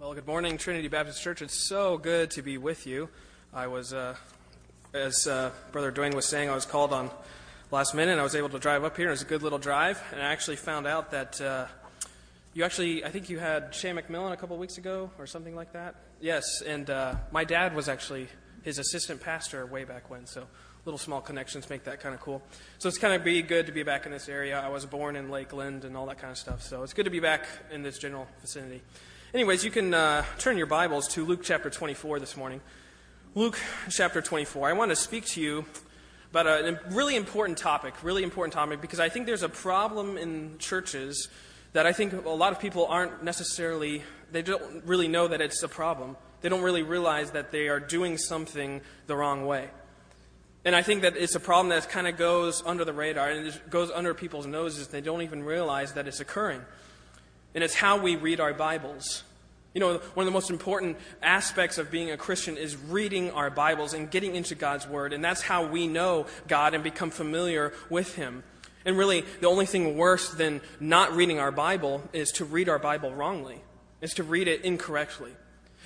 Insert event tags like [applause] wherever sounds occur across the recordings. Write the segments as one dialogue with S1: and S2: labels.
S1: Well, good morning, Trinity Baptist Church. It's so good to be with you. I was, uh, as uh, Brother Dwayne was saying, I was called on last minute. and I was able to drive up here. It was a good little drive, and I actually found out that uh, you actually, I think you had Shane McMillan a couple weeks ago or something like that. Yes, and uh, my dad was actually his assistant pastor way back when. So little small connections make that kind of cool. So it's kind of be good to be back in this area. I was born in Lakeland and all that kind of stuff. So it's good to be back in this general vicinity. Anyways, you can uh, turn your Bibles to Luke chapter 24 this morning. Luke chapter 24. I want to speak to you about a really important topic, really important topic, because I think there's a problem in churches that I think a lot of people aren't necessarily, they don't really know that it's a problem. They don't really realize that they are doing something the wrong way. And I think that it's a problem that kind of goes under the radar and it goes under people's noses. They don't even realize that it's occurring and it's how we read our Bibles. You know, one of the most important aspects of being a Christian is reading our Bibles and getting into God's Word, and that's how we know God and become familiar with Him. And really, the only thing worse than not reading our Bible is to read our Bible wrongly, is to read it incorrectly.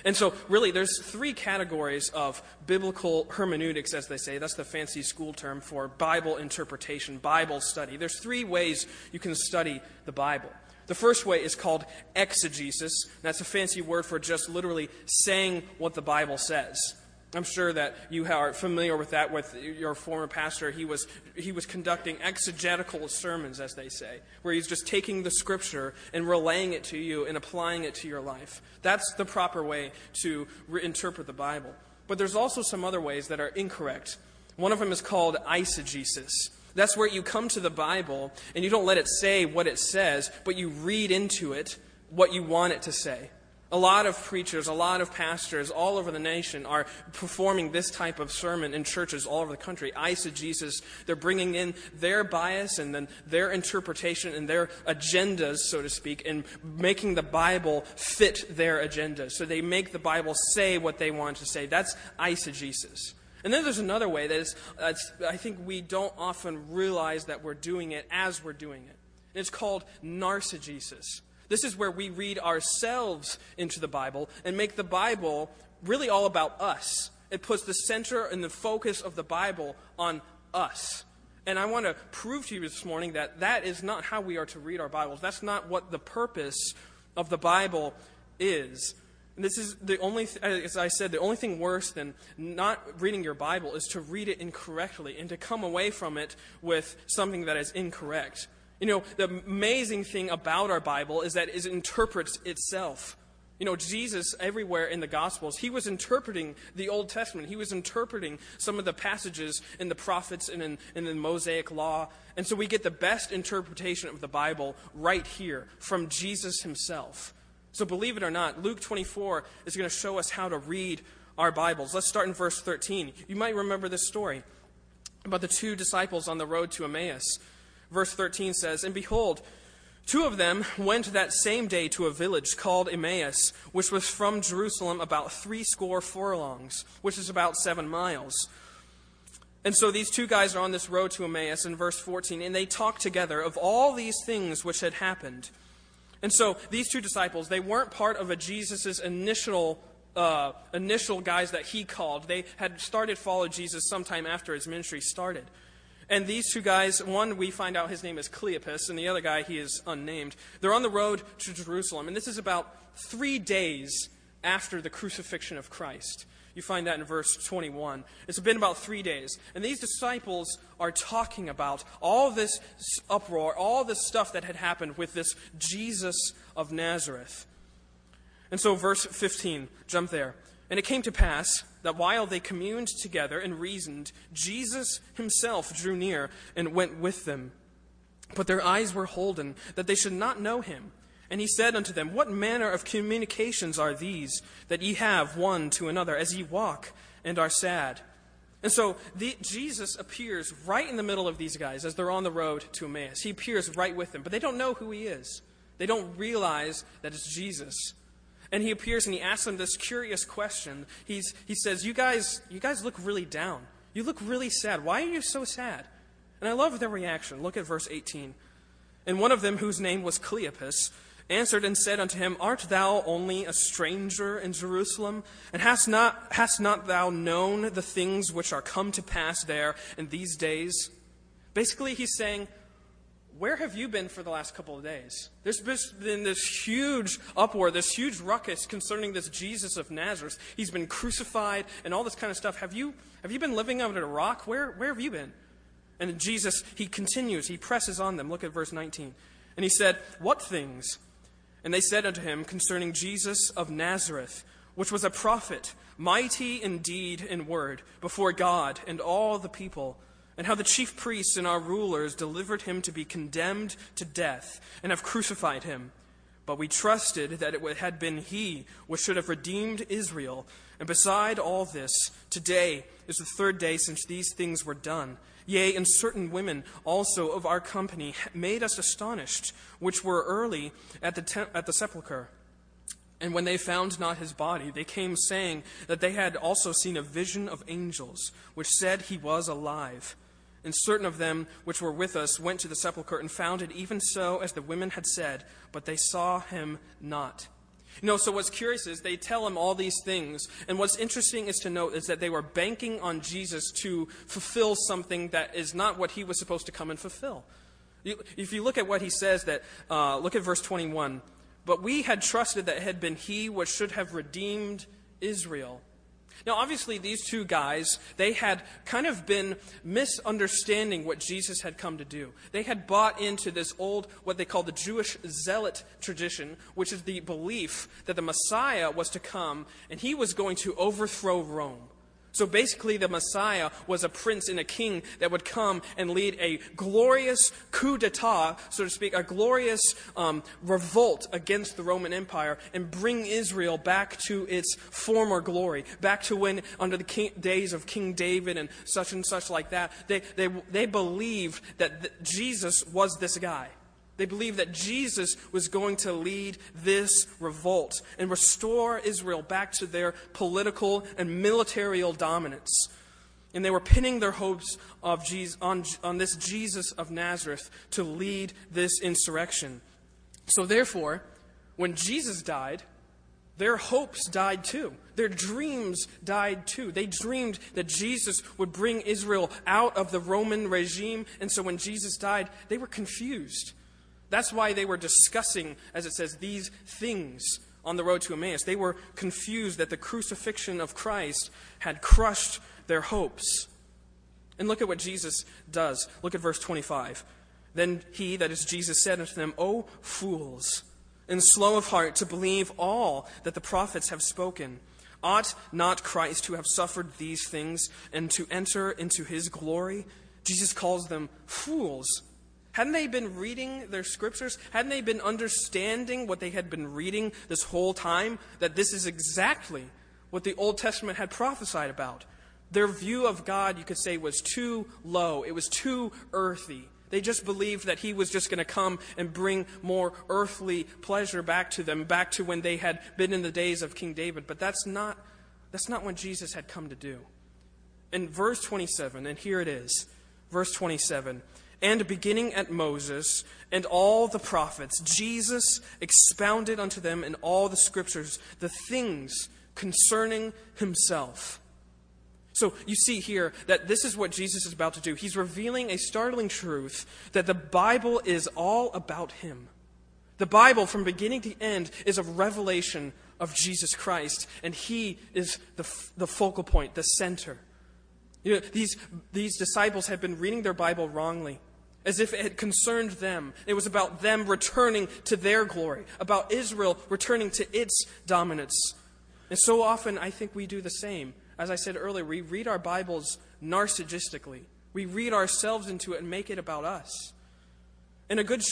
S1: And so, really, there's three categories of biblical hermeneutics, as they say. That's the fancy school term for Bible interpretation, Bible study. There's three ways you can study the Bible. The first way is called exegesis. That's a fancy word for just literally saying what the Bible says. I'm sure that you are familiar with that with your former pastor. He was, he was conducting exegetical sermons, as they say, where he's just taking the scripture and relaying it to you and applying it to your life. That's the proper way to interpret the Bible. But there's also some other ways that are incorrect. One of them is called eisegesis. That's where you come to the Bible and you don't let it say what it says, but you read into it what you want it to say. A lot of preachers, a lot of pastors all over the nation are performing this type of sermon in churches all over the country. Eisegesis, they're bringing in their bias and then their interpretation and their agendas, so to speak, and making the Bible fit their agenda. So they make the Bible say what they want to say. That's eisegesis. And then there's another way that is, I think we don't often realize that we're doing it as we're doing it. It's called narcigesis. This is where we read ourselves into the Bible and make the Bible really all about us. It puts the center and the focus of the Bible on us. And I want to prove to you this morning that that is not how we are to read our Bibles. That's not what the purpose of the Bible is. This is the only, th- uh, as I said, the only thing worse than not reading your Bible is to read it incorrectly and to come away from it with something that is incorrect. You know, the amazing thing about our Bible is that it interprets itself. You know, Jesus, everywhere in the Gospels, he was interpreting the Old Testament. He was interpreting some of the passages in the prophets and in, in, the Mosaic Law. And so we get the best interpretation of the Bible right here from Jesus himself. So, believe it or not, Luke 24 is going to show us how to read our Bibles. Let's start in verse 13. You might remember this story about the two disciples on the road to Emmaus. Verse 13 says, And behold, two of them went that same day to a village called Emmaus, which was from Jerusalem about threescore furlongs, which is about seven miles. And so these two guys are on this road to Emmaus in verse 14, and they talk together of all these things which had happened. And so these two disciples, they weren't part of a Jesus' initial uh, initial guys that he called. They had started following Jesus sometime after his ministry started. And these two guys, one we find out his name is Cleopas, and the other guy he is unnamed. They're on the road to Jerusalem, and this is about three days after the crucifixion of Christ. You find that in verse 21. It's been about three days. And these disciples are talking about all this uproar, all this stuff that had happened with this Jesus of Nazareth. And so, verse 15, jump there. And it came to pass that while they communed together and reasoned, Jesus himself drew near and went with them. But their eyes were holden, that they should not know him. And he said unto them, What manner of communications are these that ye have one to another as ye walk and are sad? And so the, Jesus appears right in the middle of these guys as they're on the road to Emmaus. He appears right with them, but they don't know who he is. They don't realize that it's Jesus. And he appears and he asks them this curious question. He's, he says, you guys, you guys look really down. You look really sad. Why are you so sad? And I love their reaction. Look at verse 18. And one of them, whose name was Cleopas, answered and said unto him, Art thou only a stranger in Jerusalem? And hast not, hast not thou known the things which are come to pass there in these days? Basically, he's saying, Where have you been for the last couple of days? There's been this huge uproar, this huge ruckus concerning this Jesus of Nazareth. He's been crucified and all this kind of stuff. Have you, have you been living under a rock? Where, where have you been? And Jesus, he continues, he presses on them. Look at verse 19. And he said, What things? And they said unto him concerning Jesus of Nazareth, which was a prophet, mighty in deed and word before God and all the people, and how the chief priests and our rulers delivered him to be condemned to death and have crucified him. But we trusted that it had been he which should have redeemed Israel. And beside all this, today is the third day since these things were done. Yea, and certain women also of our company made us astonished, which were early at the, te- at the sepulchre. And when they found not his body, they came saying that they had also seen a vision of angels, which said he was alive. And certain of them which were with us went to the sepulchre and found it even so as the women had said, but they saw him not. You know, so what's curious is they tell him all these things, and what's interesting is to note is that they were banking on Jesus to fulfill something that is not what he was supposed to come and fulfill. If you look at what he says, that uh, look at verse 21. But we had trusted that it had been he which should have redeemed Israel. Now, obviously, these two guys, they had kind of been misunderstanding what Jesus had come to do. They had bought into this old, what they call the Jewish zealot tradition, which is the belief that the Messiah was to come and he was going to overthrow Rome. So basically, the Messiah was a prince and a king that would come and lead a glorious coup d'etat, so to speak, a glorious um, revolt against the Roman Empire and bring Israel back to its former glory, back to when, under the king, days of King David and such and such like that, they, they, they believed that Jesus was this guy. They believed that Jesus was going to lead this revolt and restore Israel back to their political and military dominance. And they were pinning their hopes of Jesus, on, on this Jesus of Nazareth to lead this insurrection. So, therefore, when Jesus died, their hopes died too. Their dreams died too. They dreamed that Jesus would bring Israel out of the Roman regime. And so when Jesus died, they were confused. That's why they were discussing, as it says, these things on the road to Emmaus. They were confused that the crucifixion of Christ had crushed their hopes. And look at what Jesus does. Look at verse 25. Then he, that is Jesus, said unto them, O fools, and slow of heart to believe all that the prophets have spoken. Ought not Christ to have suffered these things and to enter into his glory? Jesus calls them fools Hadn't they been reading their scriptures? Hadn't they been understanding what they had been reading this whole time? That this is exactly what the Old Testament had prophesied about. Their view of God, you could say, was too low. It was too earthy. They just believed that he was just going to come and bring more earthly pleasure back to them, back to when they had been in the days of King David. But that's not, that's not what Jesus had come to do. In verse 27, and here it is, verse 27 and beginning at Moses and all the prophets, Jesus expounded unto them in all the scriptures the things concerning himself. So you see here that this is what Jesus is about to do. He's revealing a startling truth that the Bible is all about him. The Bible, from beginning to end, is a revelation of Jesus Christ, and he is the, the focal point, the center. You know, these, these disciples had been reading their Bible wrongly as if it had concerned them. It was about them returning to their glory, about Israel returning to its dominance. And so often, I think we do the same. As I said earlier, we read our Bibles narcissistically. We read ourselves into it and make it about us. And a good,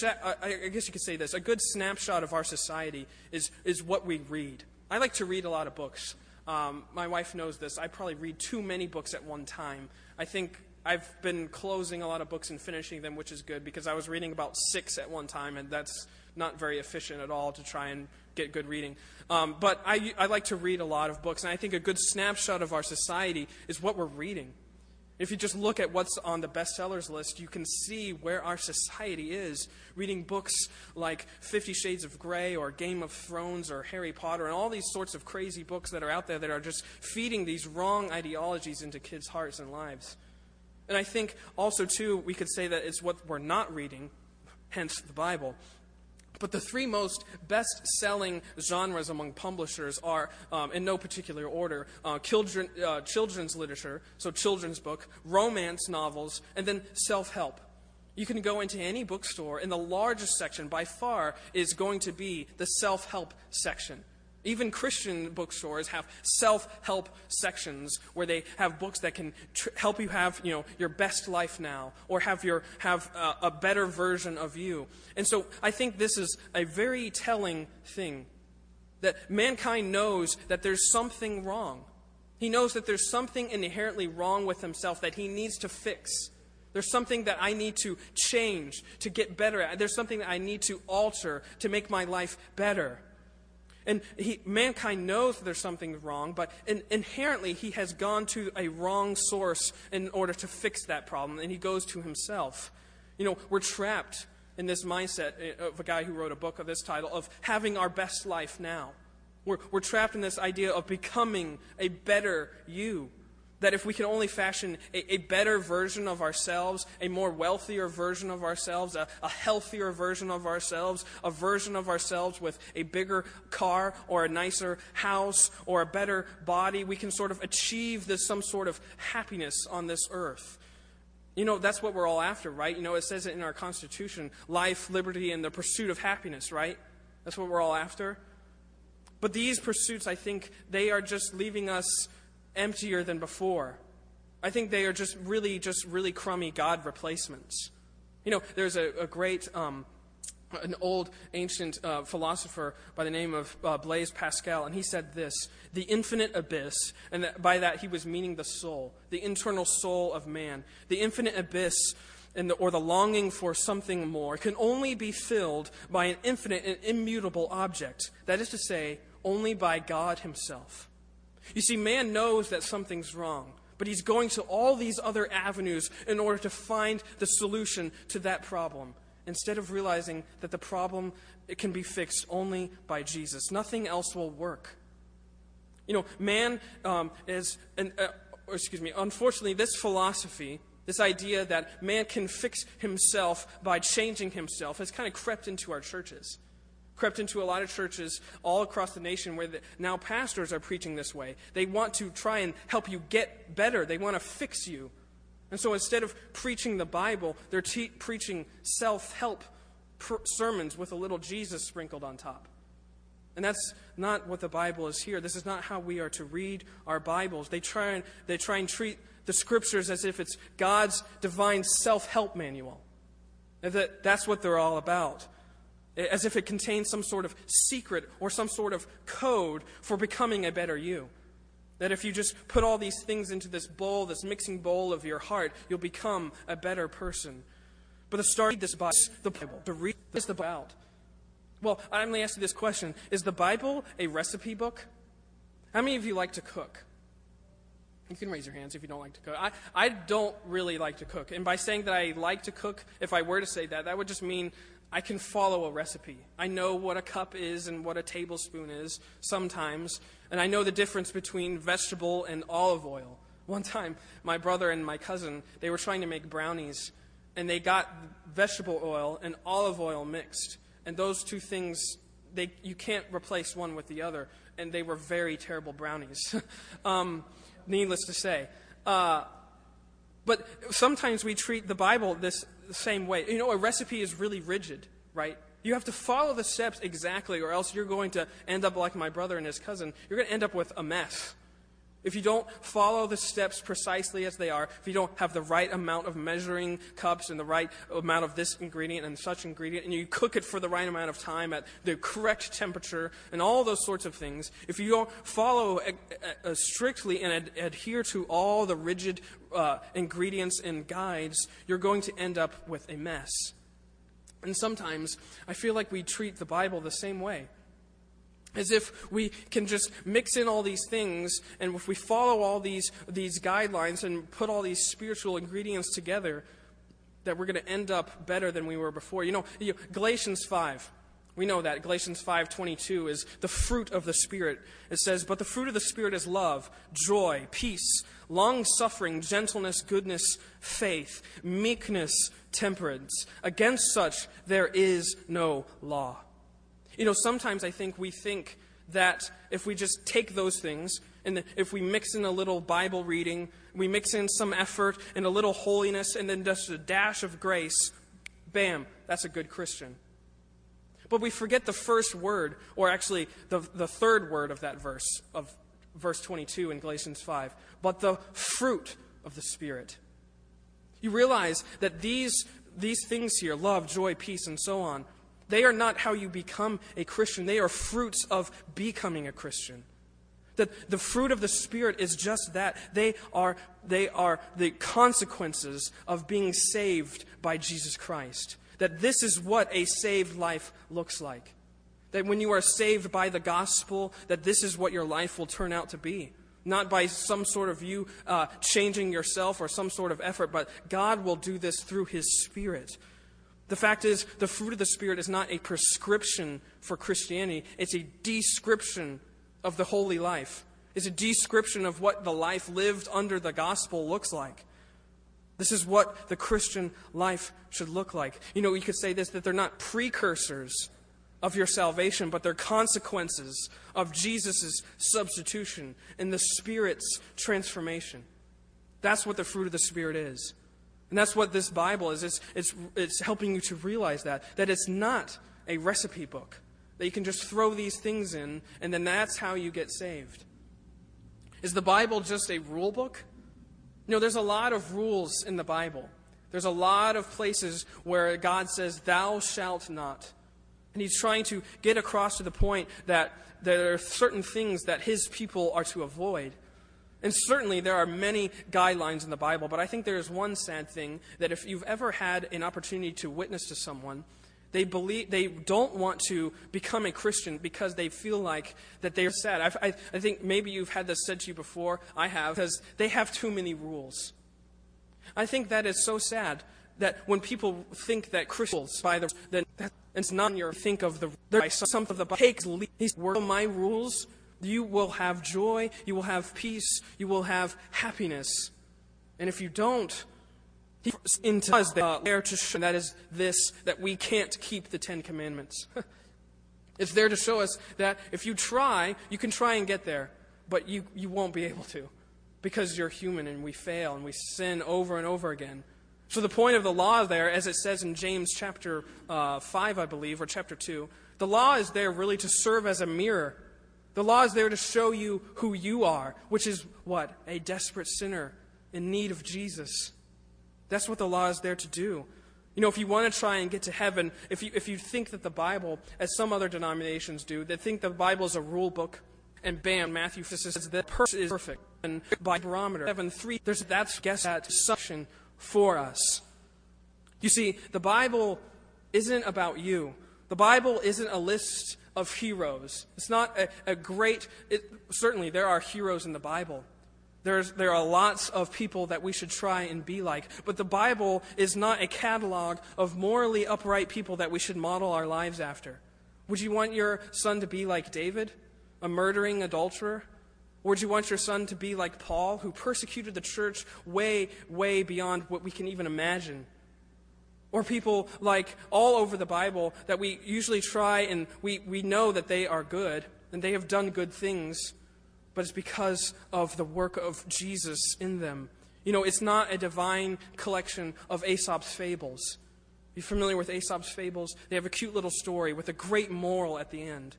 S1: I guess you could say this, a good snapshot of our society is, is what we read. I like to read a lot of books. Um, my wife knows this. I probably read too many books at one time. I think I've been closing a lot of books and finishing them, which is good because I was reading about six at one time, and that's not very efficient at all to try and get good reading. Um, but I, I like to read a lot of books, and I think a good snapshot of our society is what we're reading. If you just look at what's on the bestsellers list, you can see where our society is. Reading books like Fifty Shades of Grey or Game of Thrones or Harry Potter and all these sorts of crazy books that are out there that are just feeding these wrong ideologies into kids' hearts and lives. And I think also, too, we could say that it's what we're not reading, hence the Bible. But the three most best selling genres among publishers are, um, in no particular order, uh, children, uh, children's literature, so children's book, romance novels, and then self help. You can go into any bookstore, and the largest section by far is going to be the self help section. Even Christian bookstores have self-help sections where they have books that can tr- help you have, you know, your best life now or have your have uh, a better version of you. And so I think this is a very telling thing that mankind knows that there's something wrong. He knows that there's something inherently wrong with himself that he needs to fix. There's something that I need to change to get better at. There's something that I need to alter to make my life better. And he, mankind knows there's something wrong, but in, inherently he has gone to a wrong source in order to fix that problem, and he goes to himself. You know, we're trapped in this mindset uh, of a guy who wrote a book of this title of having our best life now. We're, we're trapped in this idea of becoming a better you. That if we can only fashion a, a, better version of ourselves, a more wealthier version of ourselves, a, a, healthier version of ourselves, a version of ourselves with a bigger car or a nicer house or a better body, we can sort of achieve this some sort of happiness on this earth. You know, that's what we're all after, right? You know, it says it in our Constitution life, liberty, and the pursuit of happiness, right? That's what we're all after. But these pursuits, I think, they are just leaving us emptier than before. I think they are just really, just really crummy God replacements. You know, there's a, a great, um, an old ancient uh, philosopher by the name of uh, Blaise Pascal, and he said this the infinite abyss, and that, by that he was meaning the soul, the internal soul of man. The infinite abyss the, or the longing for something more can only be filled by an infinite and immutable object. That is to say, only by God Himself. You see, man knows that something's wrong, but he's going to all these other avenues in order to find the solution to that problem, instead of realizing that the problem can be fixed only by Jesus. Nothing else will work. You know, man um, is, an, uh, excuse me, unfortunately, this philosophy, this idea that man can fix himself by changing himself, has kind of crept into our churches crept into a lot of churches all across the nation where the, now pastors are preaching this way. They want to try and help you get better, they want to fix you. And so instead of preaching the Bible, they're te- preaching self help pr- sermons with a little Jesus sprinkled on top. And that's not what the Bible is here. This is not how we are to read our Bibles. They try and, they try and treat the scriptures as if it's God's divine self help manual. That, that's what they're all about as if it contains some sort of secret or some sort of code for becoming a better you. That if you just put all these things into this bowl, this mixing bowl of your heart, you'll become a better person. But the start of this Bible, the Bible, to read this the Bible out. Well, I'm going to ask you this question Is the Bible a recipe book? How many of you like to cook? You can raise your hands if you don't like to cook. I, I don't really like to cook. And by saying that I like to cook, if I were to say that, that would just mean I can follow a recipe. I know what a cup is and what a tablespoon is sometimes, and I know the difference between vegetable and olive oil. [laughs] One time, my brother and my cousin, they were trying to make brownies, and they got vegetable oil and olive oil mixed. And those two things, they, you can't replace one with the other, and they were very terrible brownies, [laughs] um, needless to say. Uh, but sometimes we treat the Bible this the same way. You know, a recipe is really rigid, right? You have to follow the steps exactly, or else you're going to end up like my brother and his cousin. You're going to end up with a mess. If you don't follow the steps precisely as they are, if you don't have the right amount of measuring cups and the right amount of this ingredient and such ingredient, and you cook it for the right amount of time at the correct temperature and all those sorts of things, if you don't follow uh, uh, strictly and ad- adhere to all the rigid uh, ingredients and guides, you're going to end up with a mess. And sometimes I feel like we treat the Bible the same way. As if we can just mix in all these things and if we follow all these, these guidelines and put all these spiritual ingredients together that we're going to end up better than we were before. You know, you galatians 5 we know that. Galatians 5.22 is the fruit of the spirit. It says but the fruit of the spirit is love joy peace long suffering gentleness goodness faith meekness temperance. Against such there is no law you know, sometimes I think we think that if we just take those things and if we mix in a little Bible reading, we mix in some effort and a little holiness and then just a dash of grace, bam, that's a good Christian. But we forget the first word, or actually the, the third word of that verse, of verse 22 in Galatians 5, but the fruit of the Spirit. You realize that these, these things here love, joy, peace, and so on they are not how you become a Christian, they are fruits of becoming a Christian. That the fruit of the Spirit is just that. They are, they are the consequences of being saved by Jesus Christ. That this is what a saved life looks like. That when you are saved by the gospel, that this is what your life will turn out to be. Not by some sort of you uh, changing yourself or some sort of effort, but God will do this through His Spirit. The fact is, the fruit of the Spirit is not a prescription for Christianity, it's a description of the holy life. It's a description of what the life lived under the gospel looks like. This is what the Christian life should look like. You know, you could say this that they're not precursors of your salvation, but they're consequences of Jesus' substitution and the Spirit's transformation. That's what the fruit of the Spirit is. And that's what this Bible is. It's, it's, it's helping you to realize that, that it's not a recipe book, that you can just throw these things in, and then that's how you get saved. Is the Bible just a rule book? No, there's a lot of rules in the Bible. There's a lot of places where God says, Thou shalt not. And He's trying to get across to the point that there are certain things that His people are to avoid. And certainly there are many guidelines in the Bible, but I think there is one sad thing that if you've ever had an opportunity to witness to someone, they believe they don't want to become a Christian because they feel like that they are sad. I, I, I think maybe you've had this said to you before. I have because they have too many rules. I think that is so sad that when people think that Christians by the then it's not your think of the there some of the takes these were my rules you will have joy, you will have peace, you will have happiness. And if you don't, he into there to show that is this that we can't keep the Ten Commandments. [laughs] it's there to show us that if you try, you can try and get there, but you, you won't be able to because you're human and we fail and we sin over and over again. So the point of the law there, as it says in James chapter uh, 5, I believe, or chapter 2, the law is there really to serve as a mirror the law is there to show you who you are, which is what? A desperate sinner in need of Jesus. That's what the law is there to do. You know, if you want to try and get to heaven, if you, if you think that the Bible, as some other denominations do, they think the Bible is a rule book, and bam, Matthew says that person is perfect. And by barometer, seven three, there's that's guess that suction for us. You see, the Bible isn't about you. The Bible isn't a list of heroes. It's not a, a great, it, certainly there are heroes in the Bible. There's, there are lots of people that we should try and be like. But the Bible is not a catalog of morally upright people that we should model our lives after. Would you want your son to be like David, a murdering adulterer? Or would you want your son to be like Paul, who persecuted the church way, way beyond what we can even imagine? Or people like all over the Bible that we usually try and we, we know that they are good and they have done good things, but it's because of the work of Jesus in them. You know, it's not a divine collection of Aesop's fables. You familiar with Aesop's fables? They have a cute little story with a great moral at the end.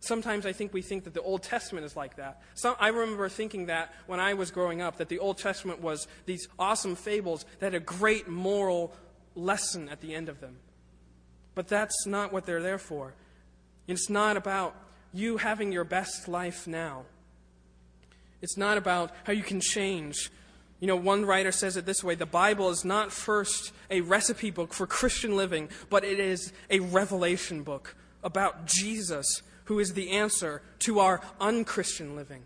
S1: Sometimes I think we think that the Old Testament is like that. Some, I remember thinking that when I was growing up, that the Old Testament was these awesome fables that had a great moral lesson at the end of them. But that's not what they're there for. It's not about you having your best life now. It's not about how you can change. You know, one writer says it this way the Bible is not first a recipe book for Christian living, but it is a revelation book about Jesus who is the answer to our unchristian living.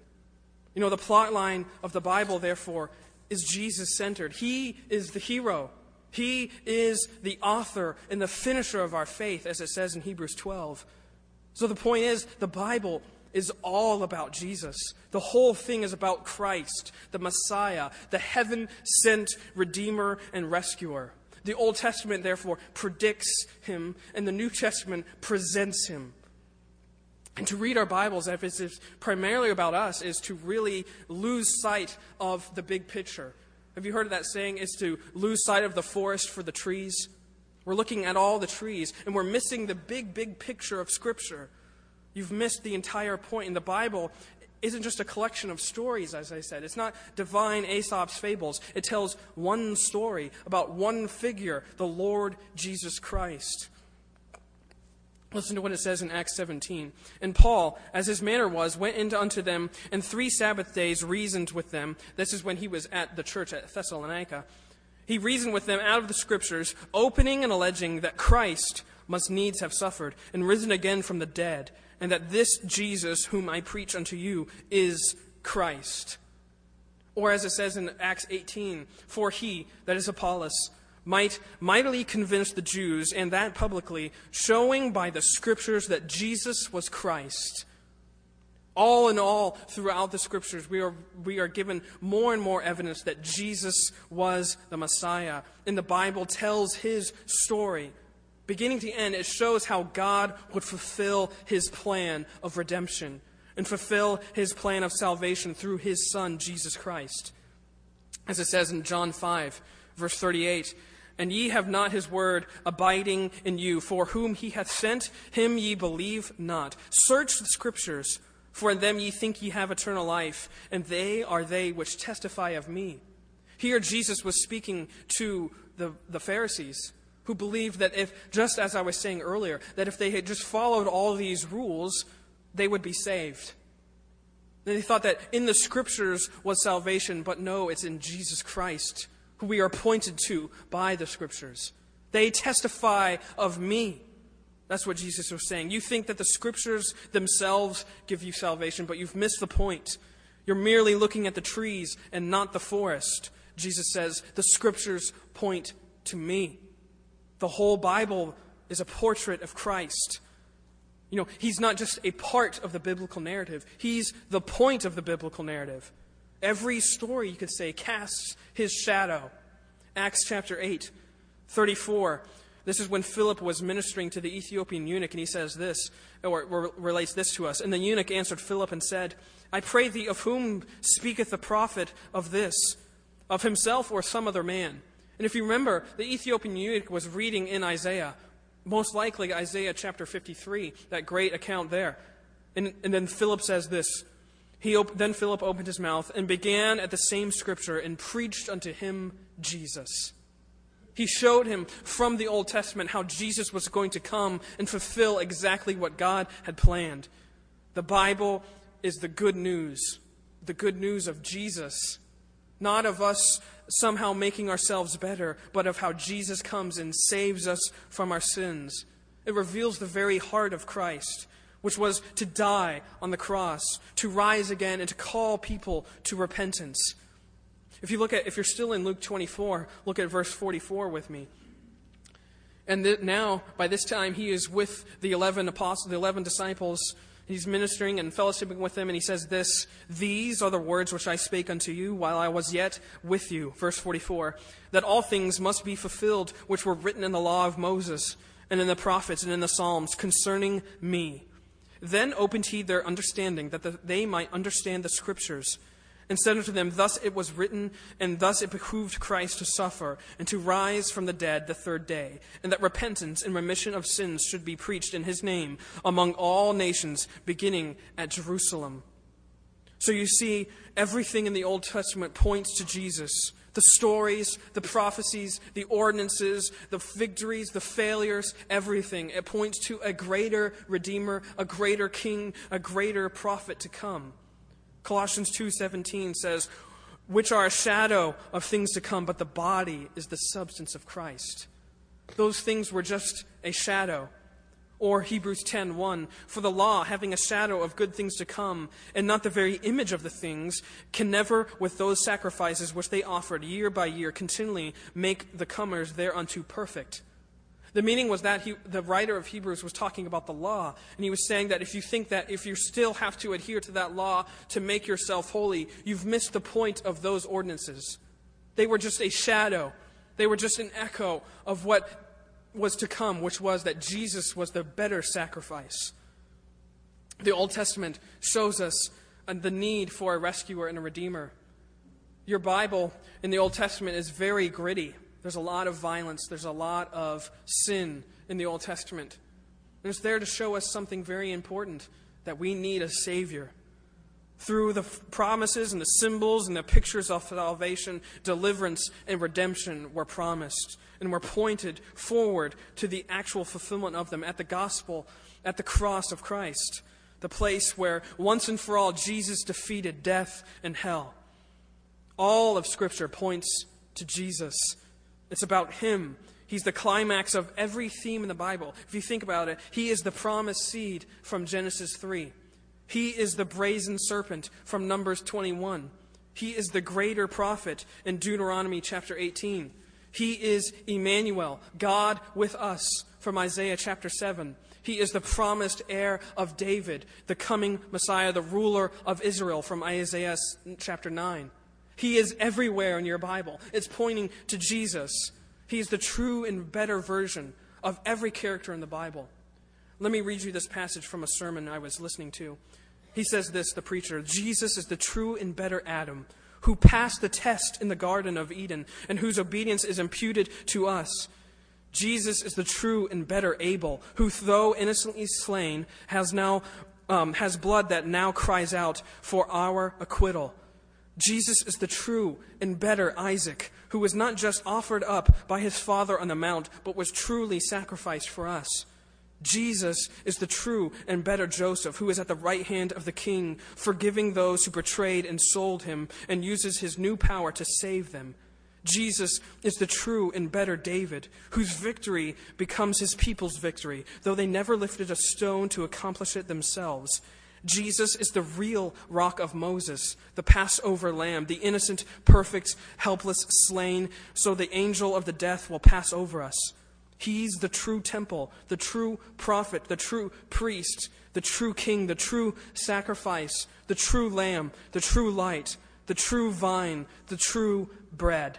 S1: You know, the plot line of the Bible, therefore, is Jesus centered. He is the hero. He is the author and the finisher of our faith, as it says in Hebrews 12. So the point is, the Bible is all about Jesus. The whole thing is about Christ, the Messiah, the heaven sent Redeemer and Rescuer. The Old Testament, therefore, predicts him, and the New Testament presents him. And to read our Bibles, as if it's primarily about us, is to really lose sight of the big picture. Have you heard of that saying? Is to lose sight of the forest for the trees. We're looking at all the trees, and we're missing the big, big picture of Scripture. You've missed the entire point. In the Bible isn't just a collection of stories, as I said. It's not divine Aesop's fables. It tells one story about one figure, the Lord Jesus Christ. Listen to what it says in Acts 17. And Paul, as his manner was, went unto them, and three Sabbath days reasoned with them. This is when he was at the church at Thessalonica. He reasoned with them out of the Scriptures, opening and alleging that Christ must needs have suffered and risen again from the dead, and that this Jesus, whom I preach unto you, is Christ. Or as it says in Acts 18, for he, that is Apollos, might mightily convince the Jews, and that publicly, showing by the scriptures that Jesus was Christ. All in all, throughout the scriptures, we are, we are given more and more evidence that Jesus was the Messiah. And the Bible tells his story. Beginning to end, it shows how God would fulfill his plan of redemption and fulfill his plan of salvation through his Son, Jesus Christ. As it says in John 5, verse 38, and ye have not his word abiding in you. For whom he hath sent, him ye believe not. Search the scriptures, for in them ye think ye have eternal life, and they are they which testify of me. Here Jesus was speaking to the, the Pharisees, who believed that if, just as I was saying earlier, that if they had just followed all these rules, they would be saved. They thought that in the scriptures was salvation, but no, it's in Jesus Christ who we are pointed to by the scriptures. They testify of me. That's what Jesus was saying. You think that the scriptures themselves give you salvation, but you've missed the point. You're merely looking at the trees and not the forest. Jesus says, The scriptures point to me. The whole Bible is a portrait of Christ. You know, he's not just a part of the biblical narrative, he's the point of the biblical narrative. Every story, you could say, casts his shadow. Acts chapter 8, 34. This is when Philip was ministering to the Ethiopian eunuch, and he says this, or, or relates this to us. And the eunuch answered Philip and said, I pray thee, of whom speaketh the prophet of this? Of himself or some other man? And if you remember, the Ethiopian eunuch was reading in Isaiah, most likely Isaiah chapter 53, that great account there. And, and then Philip says this he op- then Philip opened his mouth and began at the same scripture and preached unto him Jesus. He showed him from the Old Testament how Jesus was going to come and fulfill exactly what God had planned. The Bible is the good news, the good news of Jesus, not of us somehow making ourselves better, but of how Jesus comes and saves us from our sins. It reveals the very heart of Christ which was to die on the cross, to rise again, and to call people to repentance. If you look at, if you're still in Luke 24, look at verse 44 with me. And th- now, by this time, he is with the 11 apostles, the 11 disciples. He's ministering and fellowshipping with them, and he says this These are the words which I spake unto you while I was yet with you. Verse 44 That all things must be fulfilled which were written in the law of Moses, and in the prophets, and in the Psalms concerning me. Then opened he their understanding, that the, they might understand the Scriptures. And said unto them, Thus it was written, and thus it behooved Christ to suffer, and to rise from the dead the third day, and that repentance and remission of sins should be preached in his name among all nations, beginning at Jerusalem. So you see, everything in the Old Testament points to Jesus. The stories, the prophecies, the ordinances, the victories, the failures, everything. It points to a greater Redeemer, a greater King, a greater prophet to come. Colossians 2:17 says, "Which are a shadow of things to come, but the body is the substance of Christ." Those things were just a shadow. Or Hebrews 10:1, for the law, having a shadow of good things to come, and not the very image of the things, can never, with those sacrifices which they offered year by year, continually make the comers thereunto perfect. The meaning was that he, the writer of Hebrews was talking about the law, and he was saying that if you think that if you still have to adhere to that law to make yourself holy, you've missed the point of those ordinances. They were just a shadow, they were just an echo of what was to come, which was that Jesus was the better sacrifice. The Old Testament shows us uh, the need for a rescuer and a redeemer. Your Bible in the Old Testament is very gritty. There's a lot of violence, there's a lot of sin in the Old Testament. And it's there to show us something very important that we need a Savior. Through the promises and the symbols and the pictures of salvation, deliverance and redemption were promised and were pointed forward to the actual fulfillment of them at the gospel, at the cross of Christ, the place where once and for all Jesus defeated death and hell. All of Scripture points to Jesus. It's about Him. He's the climax of every theme in the Bible. If you think about it, He is the promised seed from Genesis 3. He is the brazen serpent from Numbers 21. He is the greater prophet in Deuteronomy chapter 18. He is Emmanuel, God with us, from Isaiah chapter 7. He is the promised heir of David, the coming Messiah, the ruler of Israel, from Isaiah chapter 9. He is everywhere in your Bible. It's pointing to Jesus. He is the true and better version of every character in the Bible. Let me read you this passage from a sermon I was listening to. He says this, the preacher Jesus is the true and better Adam who passed the test in the Garden of Eden and whose obedience is imputed to us. Jesus is the true and better Abel, who, though innocently slain, has now um, has blood that now cries out for our acquittal. Jesus is the true and better Isaac, who was not just offered up by his father on the mount, but was truly sacrificed for us. Jesus is the true and better Joseph, who is at the right hand of the king, forgiving those who betrayed and sold him, and uses his new power to save them. Jesus is the true and better David, whose victory becomes his people's victory, though they never lifted a stone to accomplish it themselves. Jesus is the real rock of Moses, the Passover lamb, the innocent, perfect, helpless, slain, so the angel of the death will pass over us. He's the true temple, the true prophet, the true priest, the true king, the true sacrifice, the true lamb, the true light, the true vine, the true bread.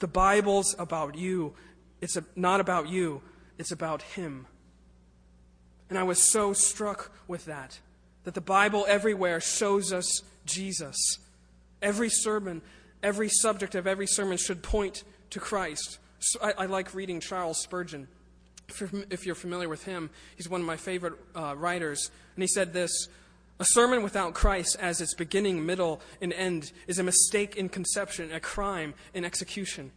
S1: The Bible's about you. It's not about you, it's about Him. And I was so struck with that, that the Bible everywhere shows us Jesus. Every sermon, every subject of every sermon should point to Christ. I, I, like reading Charles Spurgeon. If you're, if you're, familiar with him, he's one of my favorite uh, writers. And he said this A sermon without Christ as its beginning, middle, and end is a mistake in conception, a crime in execution.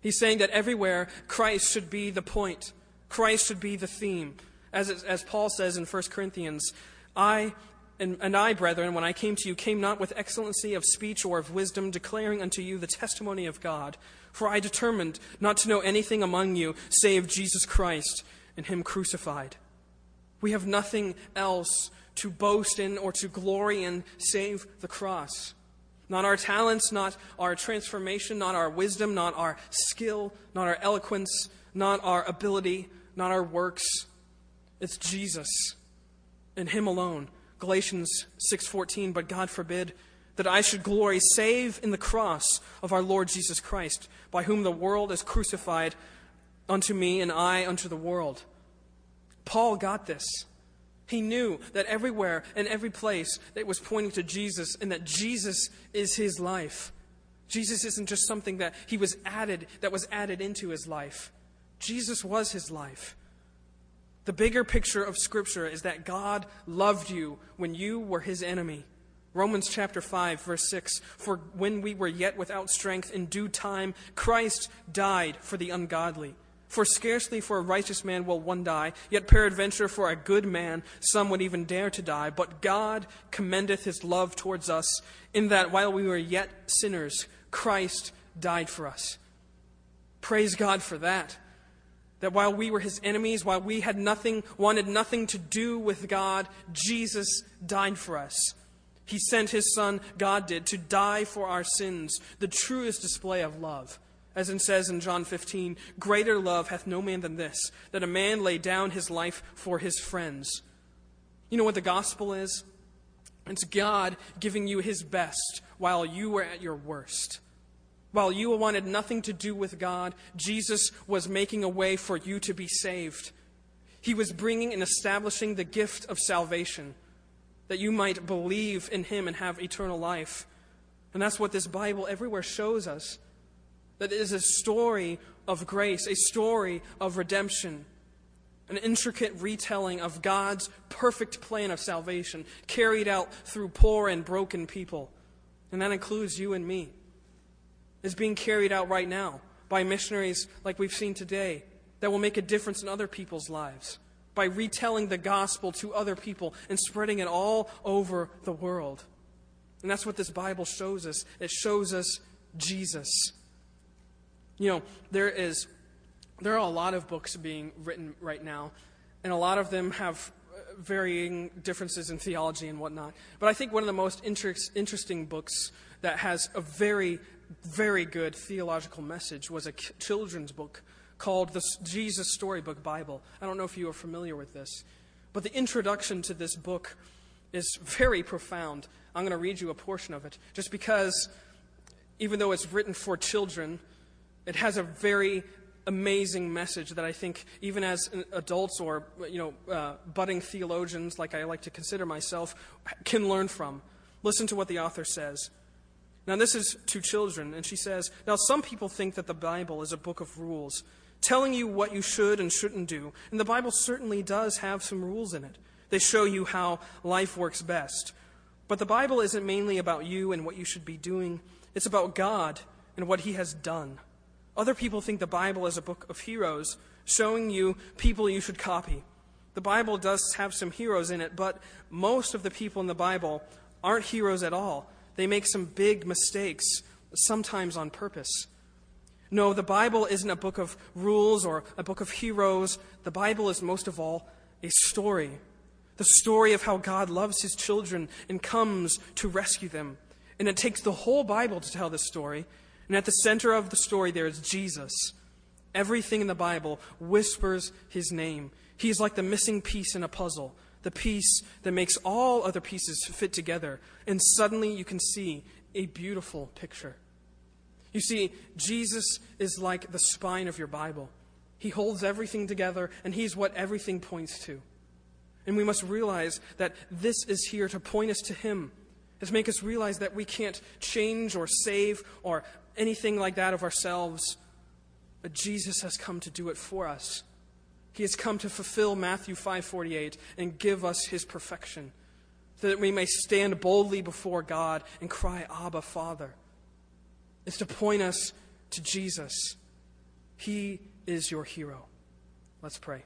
S1: He's saying that everywhere Christ should be the point, Christ should be the theme. As, as Paul says in 1 Corinthians, I and, and, I, brethren, when I came to you, came not with excellency of speech or of wisdom, declaring unto you the testimony of God. For I determined not to know anything among you save Jesus Christ and Him crucified. We have nothing else to boast in or to glory in save the cross. Not our talents, not our transformation, not our wisdom, not our skill, not our eloquence, not our ability, not our works. It's Jesus and Him alone. Galatians 6:14, but God forbid that I should glory save in the cross of our Lord Jesus Christ, by whom the world is crucified unto me and I unto the world. Paul got this. He knew that everywhere and every place that was pointing to Jesus and that Jesus is his life. Jesus isn't just something that he was added that was added into his life. Jesus was his life. The bigger picture of scripture is that God loved you when you were his enemy. Romans chapter 5, verse 6 For when we were yet without strength, in due time, Christ died for the ungodly. For scarcely for a righteous man will one die, yet peradventure for a good man some would even dare to die. But God commendeth his love towards us, in that while we were yet sinners, Christ died for us. Praise God for that. That while we were his enemies, while we had nothing, wanted nothing to do with God, Jesus died for us. He sent his son, God did, to die for our sins, the truest display of love. As it says in John 15, greater love hath no man than this, that a man lay down his life for his friends. You know what the gospel is? It's God giving you his best while you were at your worst. While you wanted nothing to do with God, Jesus was making a way for you to be saved. He was bringing and establishing the gift of salvation that you might believe in him and have eternal life. And that's what this Bible everywhere shows us. That it is a story of grace, a story of redemption, an intricate retelling of God's perfect plan of salvation carried out through poor and broken people. And that includes you and me is being carried out right now by missionaries like we've seen today that will make a difference in other people's lives by retelling the gospel to other people and spreading it all over the world. And that's what this Bible shows us. It shows us Jesus. You know, there is there are a lot of books being written right now, and a lot of them have uh, varying differences in theology and whatnot. But I think one of the most inter- interesting books that has a very very good theological message was a children's book called the Jesus Storybook Bible. I don't know if you are familiar with this, but the introduction to this book is very profound. I'm going to read you a portion of it just because, even though it's written for children, it has a very amazing message that I think even as adults or you know uh, budding theologians like I like to consider myself can learn from. Listen to what the author says. Now, this is to children, and she says, Now, some people think that the Bible is a book of rules, telling you what you should and shouldn't do. And the Bible certainly does have some rules in it. They show you how life works best. But the Bible isn't mainly about you and what you should be doing, it's about God and what He has done. Other people think the Bible is a book of heroes, showing you people you should copy. The Bible does have some heroes in it, but most of the people in the Bible aren't heroes at all. They make some big mistakes, sometimes on purpose. No, the Bible isn't a book of rules or a book of heroes. The Bible is most of all a story. The story of how God loves his children and comes to rescue them. And it takes the whole Bible to tell this story. And at the center of the story, there is Jesus. Everything in the Bible whispers his name. He is like the missing piece in a puzzle the piece that makes all other pieces fit together. And suddenly you can see a beautiful picture. You see, Jesus is like the spine of your Bible. He holds everything together, and He's what everything points to. And we must realize that this is here to point us to Him, to make us realize that we can't change or save or anything like that of ourselves, but Jesus has come to do it for us. He has come to fulfill Matthew 5:48 and give us his perfection, so that we may stand boldly before God and cry, "Abba, Father." It's to point us to Jesus. He is your hero. Let's pray.